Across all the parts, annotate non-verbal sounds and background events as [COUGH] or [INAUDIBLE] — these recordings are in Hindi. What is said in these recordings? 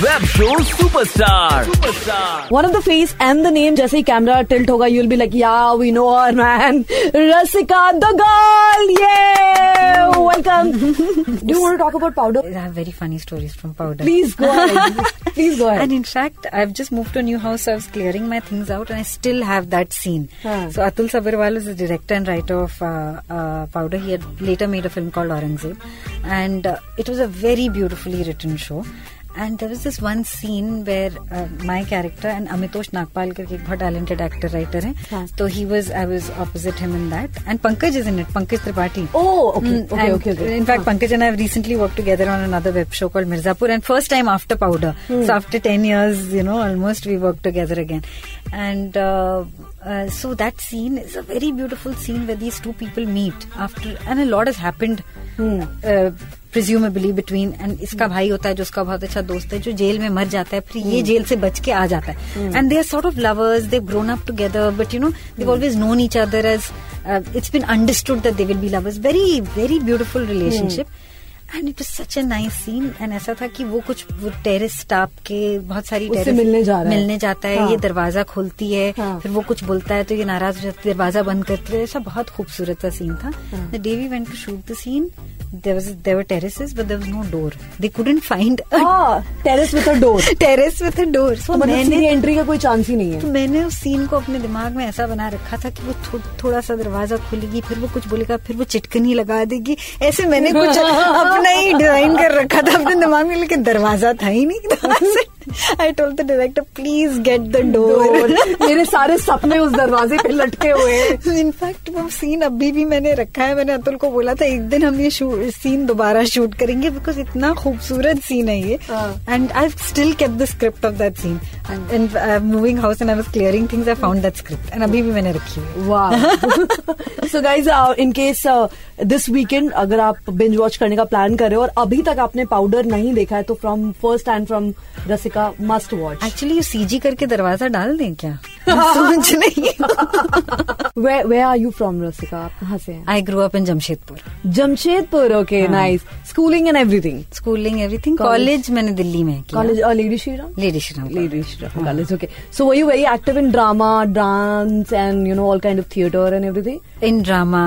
Web show superstar superstar One of the face and the name, जैसे ही कैमरा टिल्ट होगा, you'll be like, yeah, we know her, man. Rasika, the girl, yeah, welcome. Do you want to talk about powder? I have very funny stories from powder. Please go ahead. Please go And ahead. in fact, I've just moved to a new house. So I was clearing my things out, and I still have that scene. Huh. So Atul Sabharwal is the director and writer of uh, uh, Powder. He had later made a film called Aurangzeb, and uh, it was a very beautifully written show. And there was this one scene where uh, my character and Amitosh Nagpal करके एक बहुत talented actor writer है हाँ. तो he was I was opposite him in that and Pankaj is in it Pankaj Tripathi Oh, okay, Mm, okay, and okay, okay. In fact, Huh. Pankaj and I have recently worked together on another web show called Mirzapur, and first time after Powder. Hmm. So after ten years, you know, almost we worked together again. And uh, uh, so that scene is a very beautiful scene where these two people meet after, and a lot has happened. Hmm. Uh, presumably between and इसका भाई होता है जो उसका बहुत अच्छा दोस्त है जो जेल में मर जाता है फिर Hmm. ये जेल से बच के आ जाता है। And they are sort of lovers they grown up together but you know they always known each other as it's been understood that they will be lovers very very beautiful relationship and it is such a nice scene and ऐसा था कि वो कुछ वो टेरिस टाप के बहुत सारी उससे मिलने जा रहा है। मिलने जाता है हाँ। ये दरवाज़ा खोलती है हाँ। फिर वो कुछ बोलता है तो ये नाराज़ हो जाती है दरवाज़ा बंद करती है ऐसा बहुत खूबसूरत सा सीन था। The day we went to shoot the scene there was there were terraces but there was no door they couldn't find a Ah, terrace with a door. [LAUGHS] terrace with a door so मतलब मैंने एंट्री का कोई चांस ही नहीं तो है मैंने उस सीन को अपने दिमाग में ऐसा बना रखा था कि वो थो, थोड़ा सा दरवाज़ा खुलेगी फिर वो कुछ बोलेगा फिर वो चिटकनी लगा देगी ऐसे मैंने कुछ [LAUGHS] अपना ही डिज़ाइन कर रखा था अपने दिमाग में लेकिन दरवाज़ा था ही नहीं I told the director please get the door मेरे सारे सपने उस दरवाजे पे लटके हुए हैं। इनफैक्ट वो सीन अभी भी मैंने रखा है। मैंने अतुल को बोला था एक दिन हम ये सीन दोबारा शूट करेंगे बिकॉज़ इतना खूबसूरत सीन है ये. And I still kept the script of that scene and moving house and I was clearing things I found that script and अभी भी मैंने रखी है। वाह so guys in case this weekend अगर आप बिंज वॉच करने का प्लान कर रहे हो और अभी तक आपने पाउडर नहीं देखा है तो from first and from Rasika must watch actually CG करके दरवाज़ा डाल दें क्या? [LAUGHS] सोच नहीं where are you from Rasika आप कहाँ से हैं I grow up in Jamshedpur Jamshedpur okay हाँ. Nice schooling and everything schooling everything College. College मैंने दिल्ली में किया college lady Shriram lady Shriram Lady Shri College, okay. So were you very active in drama, dance, and you know all kind of theater and everything? In drama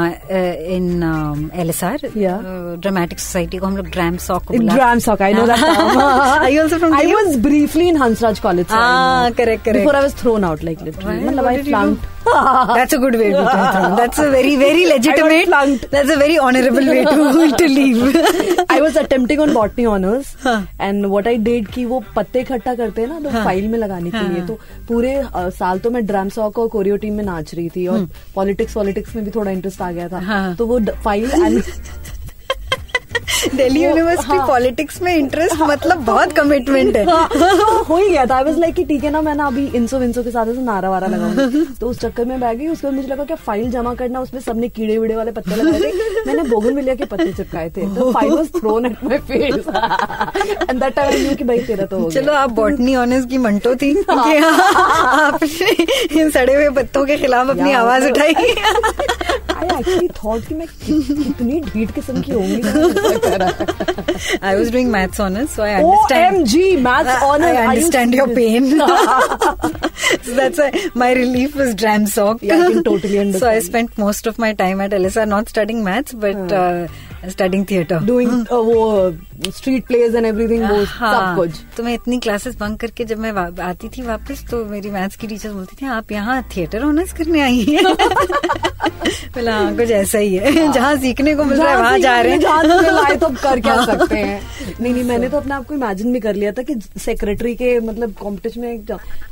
in L S R Yeah. Dramatic society को हम लोग dram sock In Dram Sock, I know that. [LAUGHS] term. Are you also from I DU? was briefly in Hansraj College. So I Ah, know. correct, correct. Before I was thrown out, like Literally. Why? Matlab, What I flunked. That's a good way to do. That's a very, very legitimate. flunked. That's a very honorable way to to leave. I was attempting on botany honors हाँ. and what I did कि वो पत्ते इकट्ठा करते हैं ना तो फ़ाइल में लगाने के लिए तो पूरे अ, साल तो मैं ड्राम सॉक और कोरियो टीम में नाच रही थी और पॉलिटिक्स पॉलिटिक्स में भी थोड़ा इंटरेस्ट आ गया था हाँ. तो वो फ़ाइल एंड [LAUGHS] दिल्ली यूनिवर्सिटी हाँ. पॉलिटिक्स में इंटरेस्ट मतलब बहुत कमिटमेंट है। तो हो ही गया था। आई वाज लाइक कि ठीक है ना मैं ना अभी इंसो विंसो के साथ ऐसे नारा वारा लगा [LAUGHS] तो उस चक्कर में बैठ गई उसके बाद मुझे लगा कि फ़ाइल जमा करना उसमें सबने कीड़े वीड़े वाले पत्ते लगाए थे। [LAUGHS] मैंने बोगन मिलिया के पत्ते चिपकाए थे। तो file was thrown at my face and that time I कि भाई तेरा तो चलो आप बॉटनी ऑनर्स की मंटो थी। आपने इन सड़े हुए पत्तों के खिलाफ अपनी आवाज़ उठाई। आई एक्चुअली थॉट कि मैं कि- कितनी ढीठ किस्म की होंगी I was doing maths honors, so I understand. OMG, maths I- honors. I Are you understand your pain. serious? so that's why my relief was dram sock. Yeah, I can totally so I understand. spent most of my time at LSR not studying maths, but uh, studying theatre Doing uh, वो street plays and everything वो हाँ, सब कुछ. तो मैं इतनी क्लासेस बंक करके जब मैं आती थी वापस तो मेरी मैथ्स की टीचर बोलती थी आप यहाँ थिएटर ऑनर्स करने आई है? [LAUGHS] बोला हाँ कुछ ऐसा ही है। जहाँ सीखने को मिल रहा है वहाँ जा रहे हैं। तो कर क्या सकते हैं? नहीं नहीं मैंने [LAUGHS] तो अपने आप को इमेजिन भी कर लिया था कि सेक्रेटरी के मतलब कॉम्पिटिशन में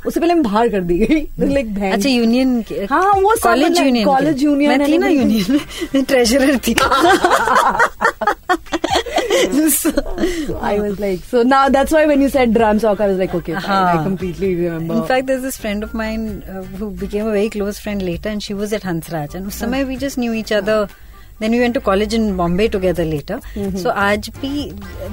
उससे पहले मैं बाहर कर दी गई लाइक अच्छा यूनियन हाँ, वो कॉलेज यूनियन मैं and थी ना यूनियन में ट्रेजरर थी। so I was like, so now that's why when you said drum sock, I was like, okay, I uh-huh. completely remember. In fact, there's this friend of mine uh, who became a very close friend later, and she was at Hansraj, and us uh-huh. we just knew each other. Then we went to college in Bombay together later. So आज भी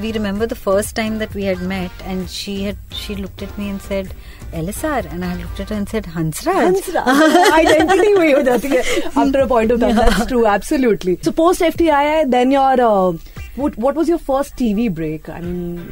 we remember the first time that we had met, and she had she looked at me and said. LSR and I looked at her and said Hansraj. Hansraj. [LAUGHS] Identity वही हो जाती है [LAUGHS] after a point of time. That's true, absolutely. So post FTI, then your uh, what, what was your first TV break? I mean,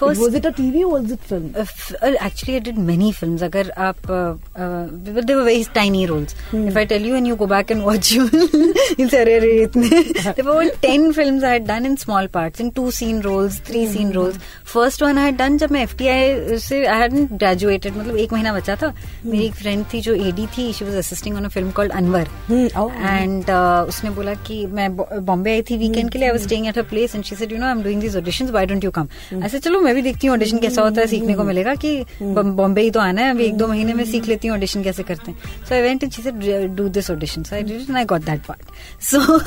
First- was it a TV or was it film? Uh, f- uh, actually, I did many films. अगर आप uh, uh, but they were very tiny roles. Hmm. If I tell you and you go back and watch, you you'll say, "अरे अरे इतने." There were ten films I had done in small parts, in two scene roles, three scene roles. First one I had done जब मैं FTI से I hadn't graduated, मतलब एक महीना बचा था. मेरी एक फ्रेंड थी जो AD थी. She was assisting on a film called Anwar. Hmm, oh. And uh, उसने बोला कि मैं बॉम्बे आई थी वीकेंड के लिए I was staying at her place and she said you know I am doing these auditions why don't you come ऐसे चलो मैं भी देखती हूँ ऑडिशन कैसा होता है सीखने को मिलेगा कि बॉम्बे ही तो आना है अभी एक दो महीने में सीख लेती हूँ ऑडिशन कैसे करते हैं। So I went and she said do this audition so I did I got that part so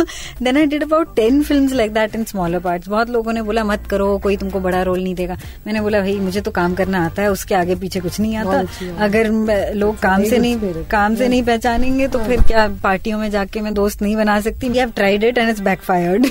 then I did about ten films like that in smaller parts बहुत लोगों ने बोला मत करो कोई तुमको बड़ा रोल नहीं देगा. मैंने बोला भाई मुझे तो काम करना आता है उसके आगे पीछे कुछ नहीं आता। अगर लोग काम से नहीं काम से नहीं पहचानेंगे तो फिर क्या पार्टियों में जाके मैं दोस्त नहीं बना सकती? We have tried it and it's backfired?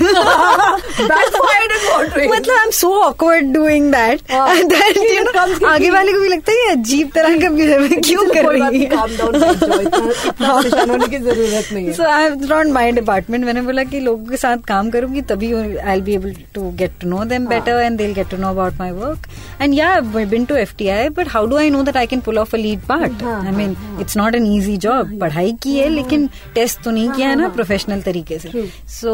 मतलब I am so awkward doing that हाँ। It comes [LAUGHS] आगे वाले को भी लगता है ये अजीब तरह का बिहेव [LAUGHS] क्यों कर रही है? [LAUGHS] की ज़रूरत नहीं है। So I not my department मैंने बोला कि लोगों के साथ काम करूँगी तभी I be able to get to know them better and they get to know about my work and yeah been to F T I but how do I know that I can pull off a lead part हाँ, I mean it's not an easy job पढ़ाई की है लेकिन टेस्ट तो नहीं किया है ना प्रोफेशनल तरीके से। So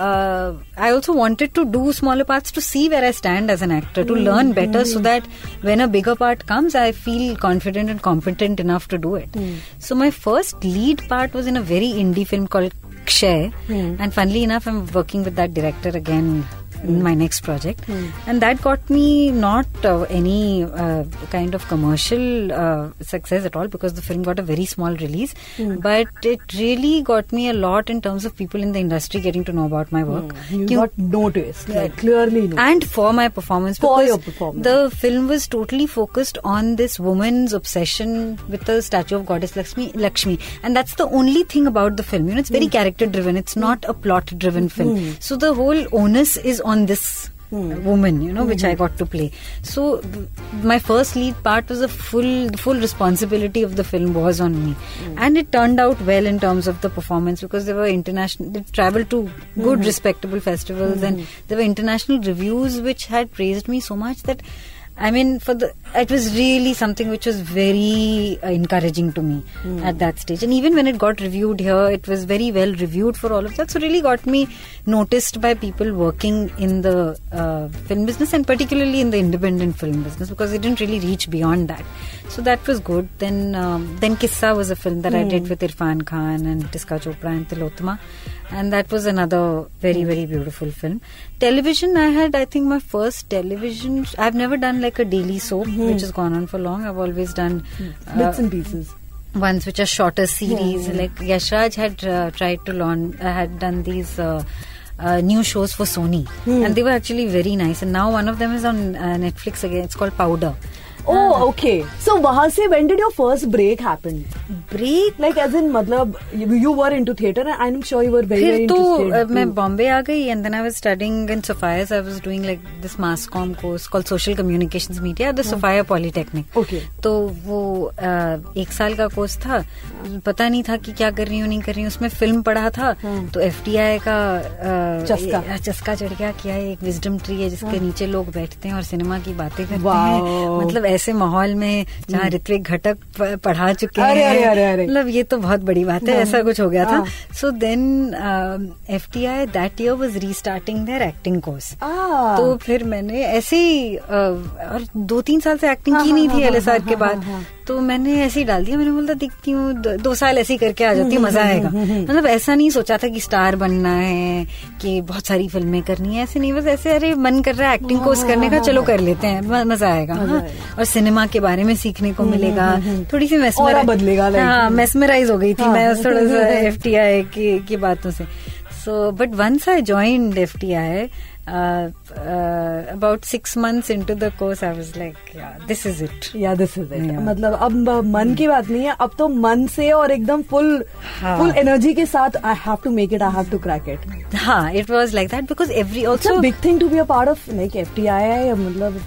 I also wanted to do to part to see where I stand as an actor to learn hmm. better, so hmm. that when a bigger part comes, I feel confident and competent enough to do it. Hmm. So my first lead part was in a very indie film called Kshay, and funnily enough, I'm working with that director again. In my next project, and that got me not uh, any uh, kind of commercial uh, success at all because the film got a very small release, but it really got me a lot in terms of people in the industry getting to know about my work. You Kyun- got noticed, like clearly noticed. and for my performance For your performance. the film was totally focused on this woman's obsession with the statue of goddess Lakshmi, Lakshmi. And that's the only thing about the film. You know it's Hmm. very character driven it's not a plot driven film so the whole onus is on this Hmm. woman you know which i got to play so b- my first lead part was a full full responsibility of the film was on me Hmm. and it turned out well in terms of the performance because there were international they traveled to good Hmm. respectable festivals and there were international reviews which had praised me so much that I mean, for the it was really something which was very uh, encouraging to me at that stage. And even when it got reviewed here, it was very well reviewed for all of that. So really got me noticed by people working in the uh, film business and particularly in the independent film business because it didn't really reach beyond that. So that was good. Then um, then Kissa was a film that I did with Irfan Khan and Tiska Chopra and Tilotma and that was another very hmm. very beautiful film television i had i think my first television i've never done like a daily soap mm-hmm. which has gone on for long i've always done hmm. uh, bits and pieces ones which are shorter series yeah. like yashraj had uh, tried to launch uh, had done these uh, uh, new shows for Sony, mm. and they were actually very nice. And now one of them is on uh, Netflix again. It's called Powder. Oh, uh, okay. So, wahan when did your first break happen? Break? Like as in मतलब you, you were into theatre and I'm sure you were very फिर तो uh, मैं बॉम्बे आ गई and then I was studying in Sophia's I was doing like this mass com course called social communications media the Sophia polytechnic Okay. तो वो uh, एक साल का कोर्स था। पता नहीं था कि क्या कर रही हूँ नहीं कर रही हूँ। उसमें फ़िल्म पढ़ा था। तो एफटीआई का uh, चस्का। चस्का चढ़ गया क्या है एक विजडम ट्री है जिसके नीचे लोग बैठते हैं और सिनेमा की बातें करते हैं। मतलब ऐसे माहौल में जहाँ ऋत्विक घटक पढ़ा चुके अरे, हैं। अरे, अरे, अरे। मतलब ये तो बहुत बड़ी बात है ऐसा कुछ हो गया था। So then F T I that year was restarting there acting course तो फिर मैंने ऐसे ही uh, और दो तीन साल से एक्टिंग हाँ, की नहीं हाँ, थी एल के हाँ, बाद। हाँ, हाँ। तो मैंने ऐसे ही डाल दिया। मैंने बोला दिखती हूँ दो, साल ऐसे ही करके आ जाती हूँ मज़ा आएगा। मतलब ऐसा नहीं सोचा था कि स्टार बनना है कि बहुत सारी फ़िल्में करनी है ऐसे नहीं। बस ऐसे अरे मन कर रहा है एक्टिंग कोर्स करने का चलो कर लेते हैं मज़ा आएगा। हाँ। और सिनेमा के बारे में सीखने को मिलेगा। थोड़ी सी बदलेगा, हाँ मेस्मराइज हो गई थी हाँ। मैं थोड़ा सा एफ़ टी आई की बातों से। So but once I F T I about six months into the course I was like this is it yeah this is it Yeah. मतलब अब मन की बात नहीं है अब तो मन से और एकदम फुल. फुल एनर्जी के साथ I have to make it I have to crack it हाँ it was like that because every also big thing to be a part of like FTI मतलब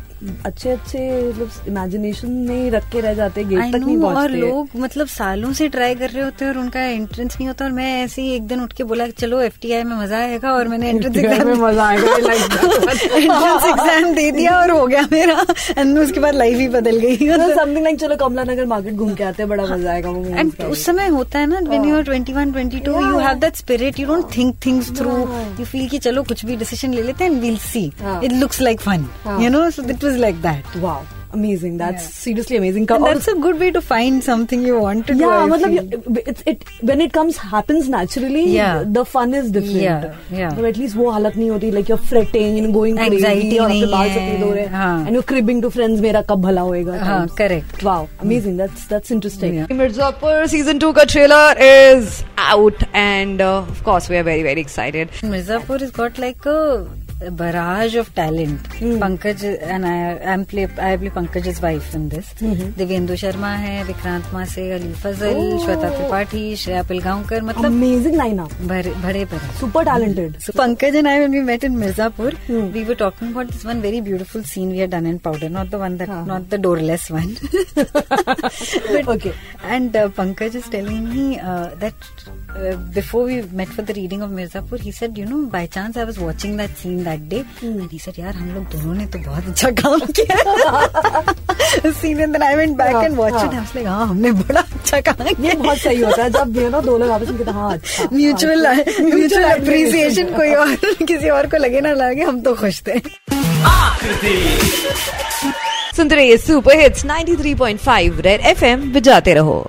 अच्छे अच्छे मतलब इमेजिनेशन में रख के रह जाते गेट तक नहीं know, और लोग मतलब सालों से ट्राई कर रहे होते हैं और उनका एंट्रेंस नहीं होता। और मैं ऐसे ही एक दिन उठ के बोला चलो एफटीआई में मज़ा आएगा और मैंने एंट्रेंस एग्ज़ाम [LAUGHS] में मज़ा आएगा एंट्रेंस एग्ज़ाम दे दिया और हो गया मेरा। एंड उसके बाद लाइफ ही बदल गई। [LAUGHS] समथिंग लाइक चलो कमला नगर मार्केट घूम के आते हैं बड़ा मज़ा आएगा वो एंड उस समय होता है ना when you are 21 22 you have that spirit you don't think things through you feel कि चलो कुछ भी डिसीज़न ले लेते हैं एंड वील सी हाँ. इट लुक्स लाइक फन हाँ. You know so It was like that wow amazing that's Yeah. seriously amazing And और- that's a good way to find something you want to do. yeah I मतलब feel. you- it's it when it comes happens naturally Yeah. the fun is different Yeah, yeah. but at least वो हालत नहीं होती like you're fretting and going crazy Anxiety और आपके नहीं बाल है, सफेद हो रहे हैं हाँ. and you're cribbing to friends मेरा कब भला होएगा हाँ, times. correct. wow amazing that's that's interesting Yeah. Mirzapur season 2 ka trailer is out and uh, of course we are very very excited. Mirzapur has got like a barrage of talent Pankaj and Pankaj is wife in this Divyendu Sharma है विक्रांत मासे अली फजल श्वेता त्रिपाठी श्रेया पिलगांवकर मतलब अमेजिंग लाइन भरे पर super talented Pankaj and I we met in Mirzapur we were talking about this one very beautiful scene we are done and powder not the one that not the doorless one okay and Pankaj is telling me that uh, before we met for the reading of Mirzapur, he said, you know, by chance I was watching that scene that day, mm. and he said, यार हम लोग दोनों ने तो बहुत अच्छा काम किया scene and then I went back हाँ, and watched it. हाँ. I was like, हाँ हमने बड़ा अच्छा काम ये किया बहुत सही होता है जब ये ना दो लोग आपस में कहते हैं, हाँ अच्छा म्यूचुअल हाँ, म्यूचुअल mutual अप्रिसिएशन कोई और किसी और को लगे ना लगे हम तो खुश थे सुनते रहिए सुपर हिट्स 93.5 रेड एफएम बजाते रहो